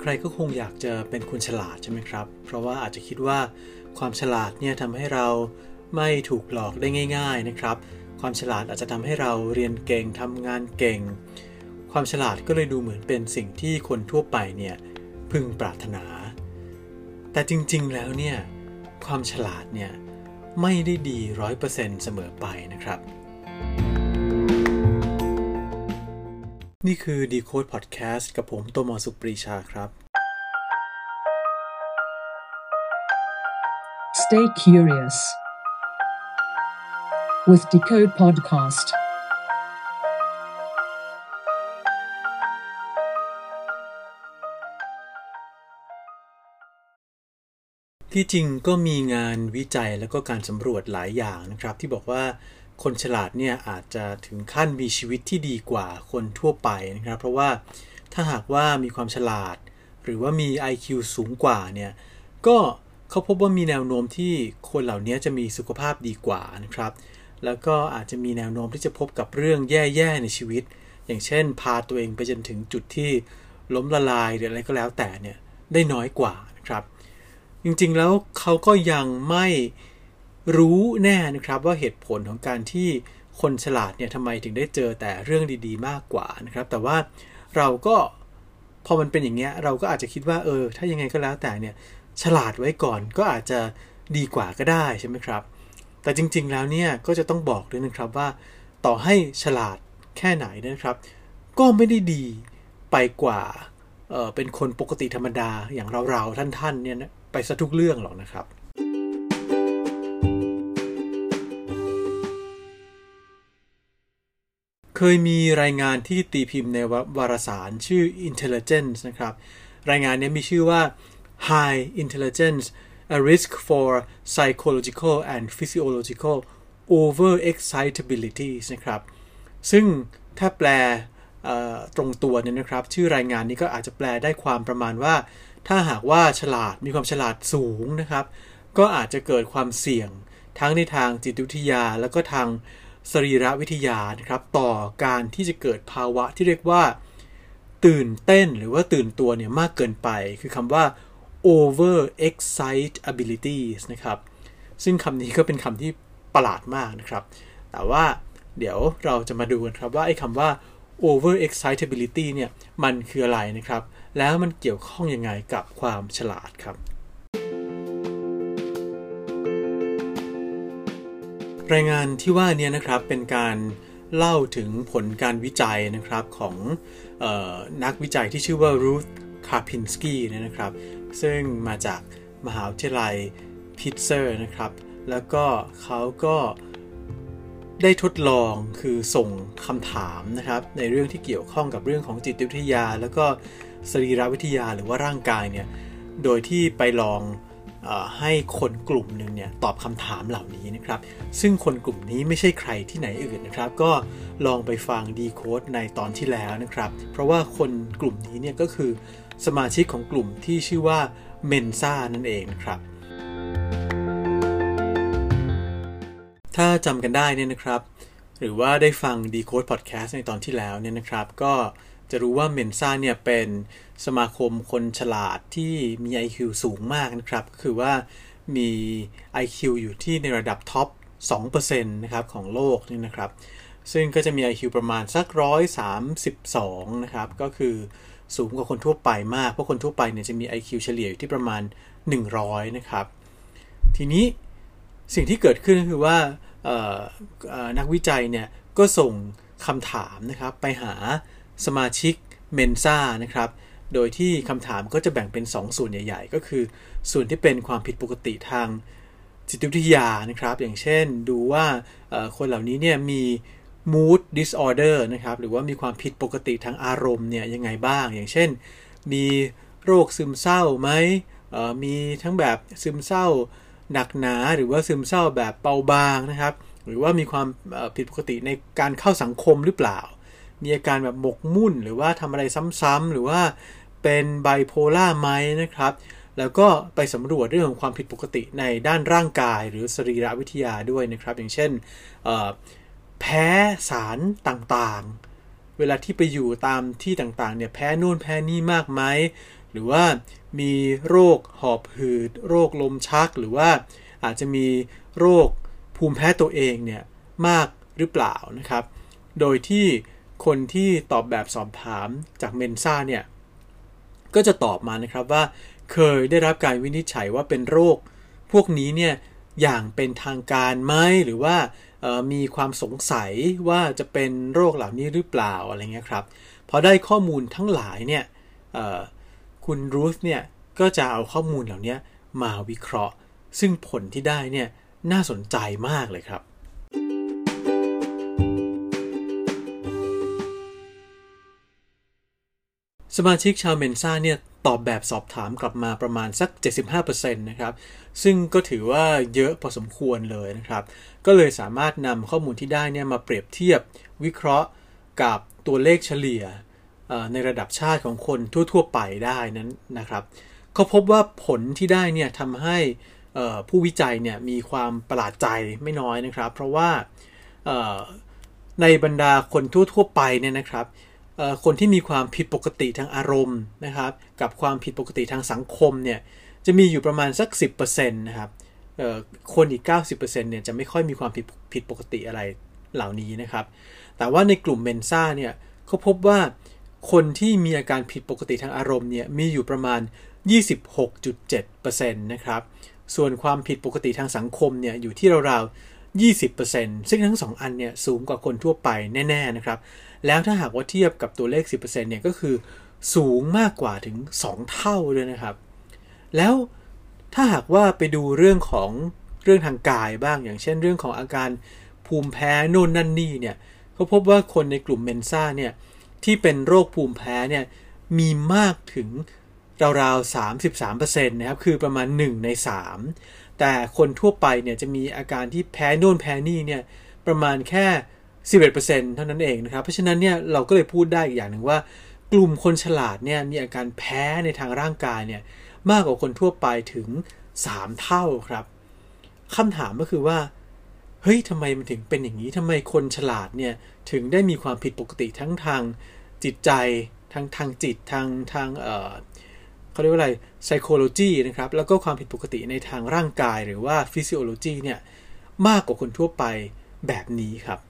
ใครๆก็คงอยากจะเป็นคนฉลาดใช่ไหมครับ เพราะว่าอาจจะคิดว่าความฉลาดเนี่ยทำให้เราไม่ถูกหลอกได้ง่าย ๆนะครับ ความฉลาดอาจจะทำให้เราเรียนเก่งทำงานเก่ง ความฉลาดก็เลยดูเหมือนเป็นสิ่งที่คนทั่วไปเนี่ยพึงปรารถนา แต่จริงๆแล้วเนี่ยความฉลาดเนี่ยไม่ได้ดีร้อยเปอร์เซ็นต์เสมอไปนะครับ นี่คือ Decode Podcast กับผมโตมอสุปรีชาครับ Stay curious with Decode Podcast. ที่จริงก็มีงานวิจัยแล้วก็การสำรวจหลายอย่างนะครับ ที่บอกว่า คนฉลาดเนี่ยอาจจะถึงขั้นมีชีวิตที่ดีกว่าคนทั่วไปนะครับ เพราะว่าถ้าหากว่ามีความฉลาด หรือว่ามี IQ สูงกว่าเนี่ยก็เขาพบว่ามีแนวโน้มที่คนเหล่านี้จะมีสุขภาพดีกว่านะครับ แล้วก็อาจจะมีแนวโน้มที่จะพบกับเรื่องแย่ๆในชีวิต อย่างเช่น พาตัวเองไปจนถึงจุดที่ล้มละลายหรืออะไรก็แล้วแต่เนี่ยได้น้อยกว่านะครับ จริงๆแล้วเขาก็ยังไม่ รู้แน่นะครับว่าเหตุผลของการที่คนฉลาดเนี่ยทำไมถึงได้เจอแต่เรื่องดีๆ มากกว่านะครับ แต่ว่าเราก็พอมันเป็นอย่างเงี้ยเราก็อาจจะคิดว่าเออ ถ้ายังไงก็แล้วแต่เนี่ยฉลาดไว้ก่อนก็อาจจะดีกว่าก็ได้ใช่ไหมครับ แต่จริงๆแล้วเนี่ยก็จะต้องบอกด้วยนะครับว่า ต่อให้ฉลาดแค่ไหนนะครับ ก็ไม่ได้ดีไปกว่าเออเป็นคนปกติธรรมดาอย่างเราๆท่านๆเนี่ยไปซะทุกเรื่องหรอกนะครับ เคยมีรายงานที่ตีพิมพ์ในวารสารชื่อ Intelligence นะครับ รายงานนี้มีชื่อว่า High Intelligence a risk for psychological and physiological overexcitability นะครับ ซึ่งถ้าแปลตรงตัวเนี่ยนะครับ ชื่อรายงานนี้ก็อาจจะแปลได้ความประมาณว่า ถ้าหากว่าฉลาดมีความฉลาดสูงนะครับ ก็อาจจะเกิดความเสี่ยงทั้งในทางจิตวิทยาแล้วก็ทาง สรีรวิทยานะครับต่อการที่จะเกิดภาวะที่เรียกว่า ตื่นเต้นหรือว่าตื่นตัวเนี่ยมากเกินไป คือคำว่า over excitabilities นะครับ ซึ่งคำนี้ก็เป็นคำที่ประหลาดมากนะครับ แต่ว่าเดี๋ยวเราจะมาดูกันครับว่าไอ้คำว่า over excitability เนี่ยมันคืออะไรนะครับ แล้วมันเกี่ยวข้องยังไงกับความฉลาดครับ รายงานที่ว่านี้นะครับเป็นการเล่าถึงผลการวิจัยนะครับของออนักวิจัยที่ชื่อว่า Ruth Karpinski นะครับ ซึ่งมาจากมหาวิทยาลัยพิตเซอร์นะครับ แล้วก็เขาก็ได้ทดลองคือส่งคำถามนะครับ ในเรื่องที่เกี่ยวข้องกับเรื่องของจิตวิทยา แล้วก็สรีรวิทยาหรือว่าร่างกายเนี่ย โดยที่ไปลอง ให้คนกลุ่มหนึ่งเนี่ยตอบคำถามเหล่านี้นะครับ ซึ่งคนกลุ่มนี้ไม่ใช่ใครที่ไหนอื่นนะครับ ก็ลองไปฟังดีโคดในตอนที่แล้วนะครับ เพราะว่าคนกลุ่มนี้เนี่ยก็คือสมาชิกของกลุ่มที่ชื่อว่าเมนซ่านั่นเองนะครับ ถ้าจำกันได้เนี่ยนะครับ หรือว่าได้ฟัง Decode Podcast ในตอนที่แล้วเนี่ยนะครับ ก็ จะรู้ว่าเมนซ่าเนี่ยเป็นสมาคมคนฉลาดที่มี IQ สูงมากนะครับ คือว่ามี IQ อยู่ที่ในระดับท็อป 2%นะครับของโลกนี่นะครับ ซึ่งก็จะมี IQ ประมาณสัก 132 นะครับ ก็คือสูงกว่าคนทั่วไปมาก เพราะคนทั่วไปเนี่ยจะมี IQ เฉลี่ยอยู่ที่ประมาณ 100 นะครับ ทีนี้สิ่งที่เกิดขึ้นก็คือว่านักวิจัยเนี่ยก็ส่งคำถามนะครับไปหา สมาชิกเมนซ่านะครับ โดยที่คำถามก็จะแบ่งเป็น 2 ส่วนใหญ่ ๆ ก็คือ ส่วนที่เป็นความผิดปกติทางจิตวิทยานะครับ อย่างเช่นดูว่าคนเหล่านี้เนี่ยมี mood disorder นะครับ หรือว่ามีความผิดปกติทางอารมณ์เนี่ยยังไงบ้าง อย่างเช่น มีโรคซึมเศร้าไหมมีทั้งแบบซึมเศร้าหนักหนา หรือว่าซึมเศร้าแบบเบาบางนะครับ หรือว่ามีความผิดปกติในการเข้าสังคมหรือเปล่า มีอาการแบบหมกมุ่น หรือว่าทำอะไรซ้ำๆหรือว่าเป็นไบโพล่าไหมนะครับ แล้วก็ไปสำรวจเรื่องของความผิดปกติในด้านร่างกาย หรือสรีรวิทยาด้วยนะครับ อย่างเช่นแพ้สารต่างๆ เวลาที่ไปอยู่ตามที่ต่างๆเนี่ยแพ้นู่นแพ้นี่มากไหมหรือว่ามีโรคหอบหืด โรคลมชัก หรือว่าอาจจะมีโรคภูมิแพ้ตัวเองเนี่ยมากหรือเปล่านะครับ โดยที่ คนที่ตอบแบบสอบถามจากเมนซ่าเนี่ยก็จะตอบมานะครับว่าเคยได้รับการวินิจฉัยว่าเป็นโรค พวกนี้เนี่ยอย่างเป็นทางการไหมหรือว่ามีความสงสัยว่าจะเป็นโรคเหล่านี้หรือเปล่าอะไรเงี้ยครับพอได้ข้อมูลทั้งหลายเนี่ยคุณรูธเนี่ยก็จะเอาข้อมูลเหล่านี้มาวิเคราะห์ ซึ่งผลที่ได้เนี่ยน่าสนใจมากเลยครับ สมาชิกชาวเมนซ่าเนี่ยตอบแบบสอบถามกลับมาประมาณสัก 75%นะครับ ซึ่งก็ถือว่าเยอะพอสมควรเลยนะครับ ก็เลยสามารถนำข้อมูลที่ได้เนี่ยมาเปรียบเทียบวิเคราะห์กับตัวเลขเฉลี่ยในระดับชาติของคนทั่ว ๆ ไปได้นั้นนะครับเขาพบว่าผลที่ได้เนี่ยทำให้ผู้วิจัยเนี่ยมีความประหลาดใจไม่น้อยนะครับ เพราะว่าในบรรดาคนทั่ว ๆ ไปเนี่ยนะครับ คนที่มีความผิดปกติทางอารมณ์นะครับกับความผิดปกติทางสังคมเนี่ยจะมีอยู่ประมาณสัก 10%นะครับคนอีก 90%เนี่ยจะไม่ค่อยมีความผิดผิดปกติอะไรเหล่านี้นะครับ แต่ว่าในกลุ่มเมนซ่าเนี่ยเขาพบว่าคนที่มีอาการผิดปกติทางอารมณ์เนี่ยมีอยู่ประมาณ 26.7%นะครับ ส่วนความผิดปกติทางสังคมเนี่ยอยู่ที่ราวๆ 20%ซึ่งทั้ง 2 อันเนี่ยสูงกว่าคนทั่วไปแน่ๆนะครับ แล้วถ้าหากว่าเทียบกับตัวเลข 10%เนี่ยก็คือสูงมากกว่าถึง 2 เท่าเลยนะครับ แล้วถ้าหากว่าไปดูเรื่องของเรื่องทางกายบ้างอย่างเช่นเรื่องของอาการภูมิแพ้โน่นนั่นนี่เนี่ยเขาพบว่าคนในกลุ่มเมนซ่าเนี่ยที่เป็นโรคภูมิแพ้เนี่ยมีมากถึงราวๆ 33%นะครับ คือประมาณ 1 ใน 3 แต่คนทั่วไปเนี่ยจะมีอาการที่แพ้โน่นแพ้นี่เนี่ยประมาณแค่11%เท่านั้นเองนะครับ เพราะฉะนั้นเนี่ยเราก็เลยพูดได้อีกอย่างหนึ่งว่า กลุ่มคนฉลาดเนี่ยมีอาการแพ้ในทางร่างกายเนี่ยมากกว่าคนทั่วไปถึง 3 เท่าครับคำถามก็คือว่าเฮ้ยทำไมมันถึงเป็นอย่างนี้ทำไมคนฉลาดเนี่ยถึงได้มีความผิดปกติทั้งทางจิตใจทางทางจิตทางทางเอ่อ เขาเรียกว่าอะไร psychology นะครับ แล้วก็ความผิดปกติในทางร่างกายหรือว่า physiology เนี่ยมากกว่าคนทั่วไปแบบนี้ครับ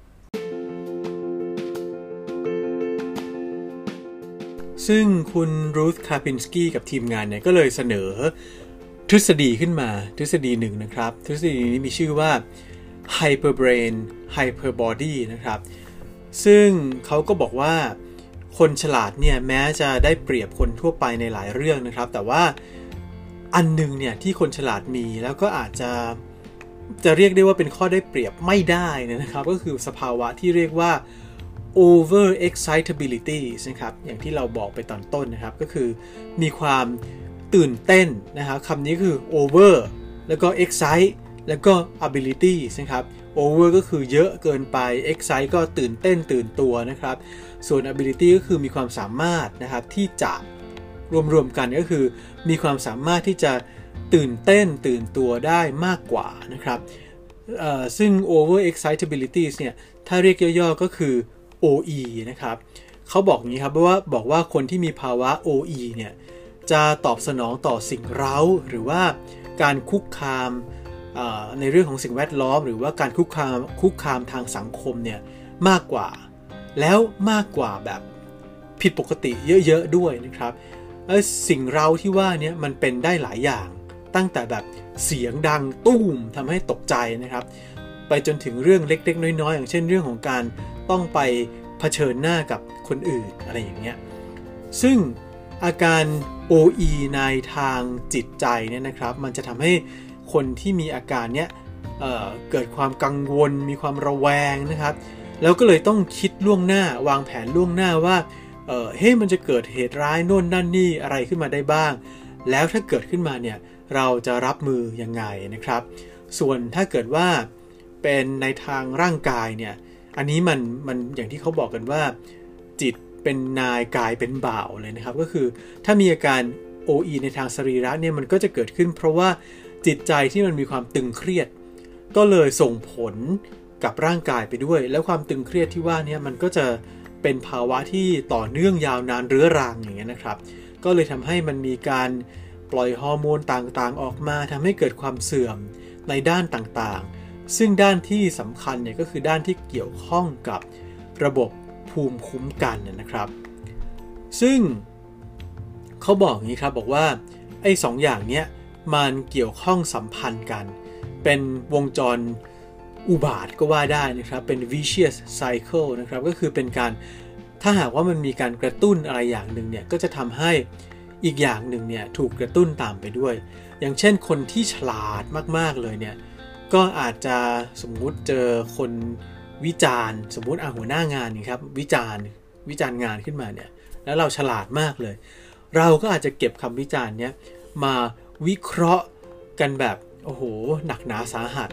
ซึ่งคุณรูธคาปินสกี้กับทีมงานเนี่ยก็เลยเสนอทฤษฎีขึ้นมาทฤษฎีหนึ่งนะครับ ทฤษฎีนี้มีชื่อว่า hyperbrain hyperbody นะครับ ซึ่งเขาก็บอกว่า คนฉลาดเนี่ยแม้จะได้เปรียบคนทั่วไปในหลายเรื่องนะครับ แต่ว่าอันนึงเนี่ยที่คนฉลาดมีแล้วก็อาจจะจะเรียกได้ว่าเป็นข้อได้เปรียบไม่ได้นะครับ ก็คือสภาวะที่เรียกว่า over excitability นะครับอย่างที่เราบอกไปตอนต้นนะครับ ก็คือมีความตื่นเต้นนะครับคำนี้คือ over แล้วก็ excite แล้วก็ ability นะครับ over ก็คือเยอะเกินไป excite ก็ตื่นเต้นตื่นตัวนะครับ ส่วน ability ก็คือมีความสามารถนะครับที่จะรวมๆกันก็คือมีความสามารถที่จะตื่นเต้นตื่นตัวได้มากกว่านะครับซึ่ง over excitability เนี่ย ถ้าเรียกย่อๆก็คือ OE นะครับเขาบอกงี้ครับว่าบอกว่าคนที่มีภาวะ OE เนี่ย จะตอบสนองต่อสิ่งเร้าหรือว่าการคุกคาม ในเรื่องของสิ่งแวดล้อม หรือว่าการคุกคามคุกคามทางสังคมเนี่ยมากกว่า แล้วมากกว่าแบบผิดปกติเยอะๆด้วยนะครับสิ่งเราที่ว่านี้มันเป็นได้หลายอย่าง ตั้งแต่แบบเสียงดังตุ้มทำให้ตกใจนะครับ ไปจนถึงเรื่องเล็กๆ น้อยๆ อย่างเช่นเรื่องของการต้องไปเผชิญหน้ากับคนอื่นอะไรอย่างเงี้ยซึ่งอาการ OE ในทางจิตใจเนี่ยนะครับ มันจะทำให้ คนที่มีอาการเนี้ยเเกิดความกังวล มีความระแวงนะครับ แล้วก็เลยต้องคิดล่วงหน้าวางแผนล่วงหน้าว่าเฮ้ยมันจะเกิดเหตุร้ายโน่นนั่นนี่อะไรขึ้นมาได้บ้าง แล้วถ้าเกิดขึ้นมาเนี่ยเราจะรับมือยังไงนะครับ ส่วนถ้าเกิดว่าเป็นในทางร่างกายเนี่ยอันนี้มันมันอย่างที่เขาบอกกันว่า จิตเป็นนายกายเป็นบ่าวเลยนะครับ ก็คือถ้ามีอาการ OE ในทางสรีระเนี่ยมันก็จะเกิดขึ้นเพราะว่า จิตใจที่มันมีความตึงเครียด ก็เลยส่งผลกับร่างกายไปด้วย แล้วความตึงเครียดที่ว่านี้มันก็จะเป็นภาวะที่ต่อเนื่องยาวนานเรื้อรังอย่างเงี้ยนะครับ ก็เลยทำให้มันมีการปล่อยฮอร์โมนต่างๆ ออกมาทำให้เกิดความเสื่อมในด้านต่างๆ ซึ่งด้านที่สำคัญเนี่ยก็คือด้านที่เกี่ยวข้องกับระบบภูมิคุ้มกันนะครับ ซึ่งเขาบอกอย่างนี้ครับบอกว่าไอ้สองอย่างเนี้ย มันเกี่ยวข้องสัมพันธ์กัน เป็นวงจรอุบาทก็ว่าได้นะครับ เป็น vicious cycle นะครับ ก็คือเป็นการถ้าหากว่ามันมีการกระตุ้นอะไรอย่างหนึ่งเนี่ย ก็จะทำให้อีกอย่างหนึ่งเนี่ยถูกกระตุ้นตามไปด้วย อย่างเช่นคนที่ฉลาดมาก ๆ เลยเนี่ย ก็อาจจะสมมุติเจอคนวิจารณ์ สมมุติอาหัวหน้างานนี่ครับวิจารณ์วิจารณ์งานขึ้นมาเนี่ย แล้วเราฉลาดมากเลย เราก็อาจจะเก็บคำวิจารณ์เนี้ยมา วิเคราะห์กันแบบโอ้โหหนักหนาสาหัส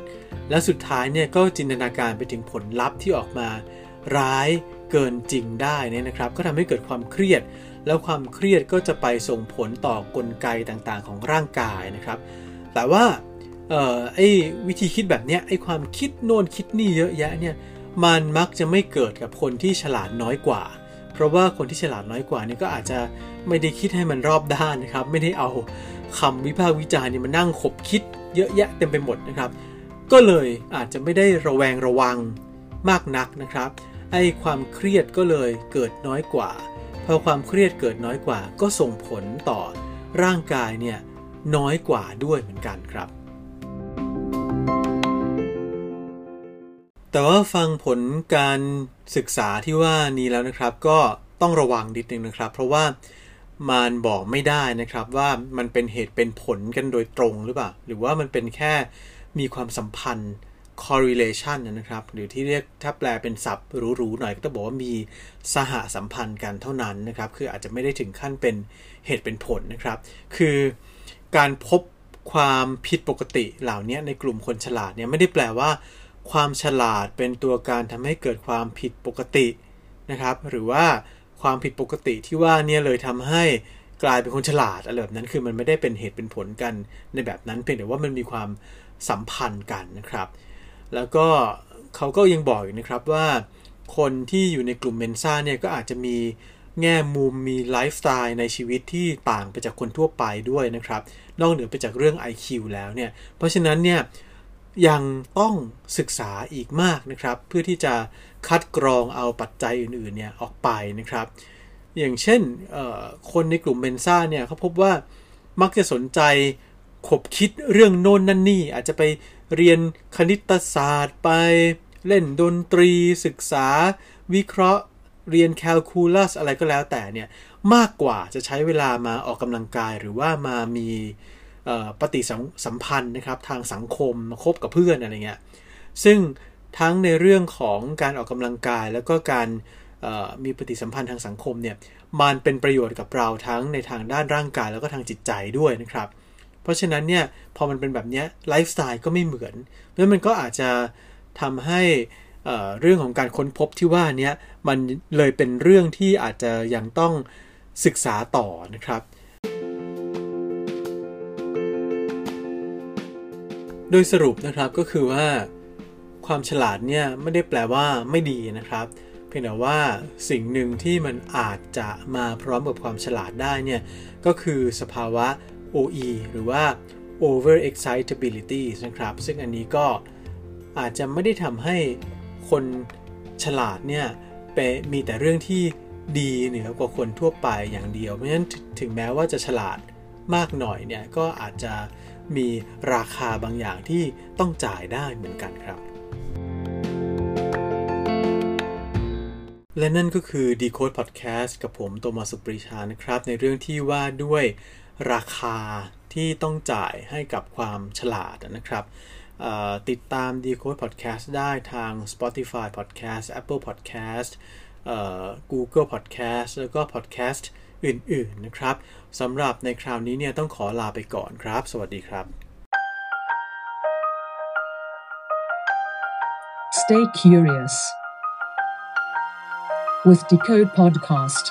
และสุดท้ายเนี่ยก็จินตนาการไปถึงผลลัพธ์ที่ออกมา ร้ายเกินจริงได้นี่นะครับ ก็ทำให้เกิดความเครียด แล้วความเครียดก็จะไปส่งผลต่อกลไกต่างๆ ของร่างกายนะครับ แต่ว่าออไอ้วิธีคิดแบบเนี้ยไอ้ความคิดโน่นคิดนี่เยอะแยะเนี่ยมันมักจะไม่เกิดกับคนที่ฉลาดน้อยกว่า เพราะว่าคนที่ฉลาดน้อยกว่านี่ก็อาจจะไม่ได้คิดให้มันรอบด้านนะครับ ไม่ได้เอา คำวิพากษ์วิจารณ์นี่มานั่งขบคิดเยอะแยะเต็มไปหมดนะครับ ก็เลยอาจจะไม่ได้ระแวงระวังมากนักนะครับไอ้ความเครียดก็เลยเกิดน้อยกว่าพอความเครียดเกิดน้อยกว่า ก็ส่งผลต่อร่างกายเนี่ยน้อยกว่าด้วยเหมือนกันครับ แต่ว่าฟังผลการศึกษาที่ว่านี้แล้วนะครับ ก็ต้องระวังนิดนึงนะครับ เพราะว่า มันบอกไม่ได้นะครับว่ามันเป็นเหตุเป็นผลกันโดยตรงหรือเปล่า หรือว่ามันเป็นแค่มีความสัมพันธ์ correlation นะครับ หรือที่เรียกถ้าแปลเป็นศัพท์หรูๆหน่อยก็ต้องบอกว่ามีสหสัมพันธ์กันเท่านั้นนะครับ คืออาจจะไม่ได้ถึงขั้นเป็นเหตุเป็นผลนะครับ คือการพบความผิดปกติเหล่านี้ในกลุ่มคนฉลาดเนี่ยไม่ได้แปลว่า ความฉลาดเป็นตัวการทำให้เกิดความผิดปกตินะครับ หรือว่า ความผิดปกติที่ว่าเนี่ยเลยทำให้กลายเป็นคนฉลาดอะไรแบบนั้นคือมันไม่ได้เป็นเหตุเป็นผลกันในแบบนั้นเพียงแต่ว่ามันมีความสัมพันธ์กันนะครับ แล้วก็เขาก็ยังบอกอยู่นะครับว่า คนที่อยู่ในกลุ่ม Mensa เนี่ยก็อาจจะมีแง่มุมมีไลฟ์สไตล์ในชีวิตที่ต่างไปจากคนทั่วไปด้วยนะครับ นอกเหนือไปจากเรื่อง IQ แล้วเนี่ย เพราะฉะนั้นเนี่ย ยังต้องศึกษาอีกมากนะครับ เพื่อที่จะคัดกรองเอาปัจจัยอื่นๆเนี่ยออกไปนะครับ อย่างเช่นคนในกลุ่มเมนซ่าเนี่ยเขาพบว่ามักจะสนใจขบคิดเรื่องโน่นนั่นนี่ อาจจะไปเรียนคณิตศาสตร์ไปเล่นดนตรีศึกษา วิเคราะห์ เรียนแคลคูลัสอะไรก็แล้วแต่เนี่ยมากกว่าจะใช้เวลามาออกกำลังกายหรือว่ามามี ปฏิสัมพันธ์นะครับทางสังคมมาคบกับเพื่อนอะไรเงี้ยซึ่งทั้งในเรื่องของการออกกำลังกาย แล้วก็การมีปฏิสัมพันธ์ทางสังคมเนี่ยมันเป็นประโยชน์กับเราทั้งในทางด้านร่างกายแล้วก็ทางจิตใจด้วยนะครับ เพราะฉะนั้นเนี่ยพอมันเป็นแบบนี้ไลฟ์สไตล์ก็ไม่เหมือนแล้วมันก็อาจจะทำให้เรื่องของการค้นพบที่ว่านี้มันเลยเป็นเรื่องที่อาจจะยังต้องศึกษาต่อนะครับ โดยสรุปนะครับก็คือว่า ความฉลาดเนี่ยไม่ได้แปลว่าไม่ดีนะครับ เพียงแต่ว่าสิ่งหนึ่งที่มันอาจจะมาพร้อมกับความฉลาดได้เนี่ยก็คือสภาวะ OE หรือว่า over excitability นะครับ ซึ่งอันนี้ก็อาจจะไม่ได้ทำให้คนฉลาดเนี่ยมีแต่เรื่องที่ดีเหนือกว่าคนทั่วไปอย่างเดียว เพราะฉะนั้นถึงแม้ว่าจะฉลาดมากหน่อยเนี่ยก็อาจจะ มีราคาบางอย่างที่ต้องจ่ายได้เหมือนกันครับ และนั่นก็คือ Decode Podcast กับผมโตมาสุปริชานะครับ ในเรื่องที่ว่าด้วยราคาที่ต้องจ่ายให้กับความฉลาดนะครับติดตาม Decode Podcast ได้ทาง Spotify Podcast Apple Podcast Google Podcast แล้วก็ Podcast อื่นๆนะครับสำหรับในคราวนี้เนี่ยต้องขอลาไปก่อนครับ สวัสดีครับ Stay curious with Decode Podcast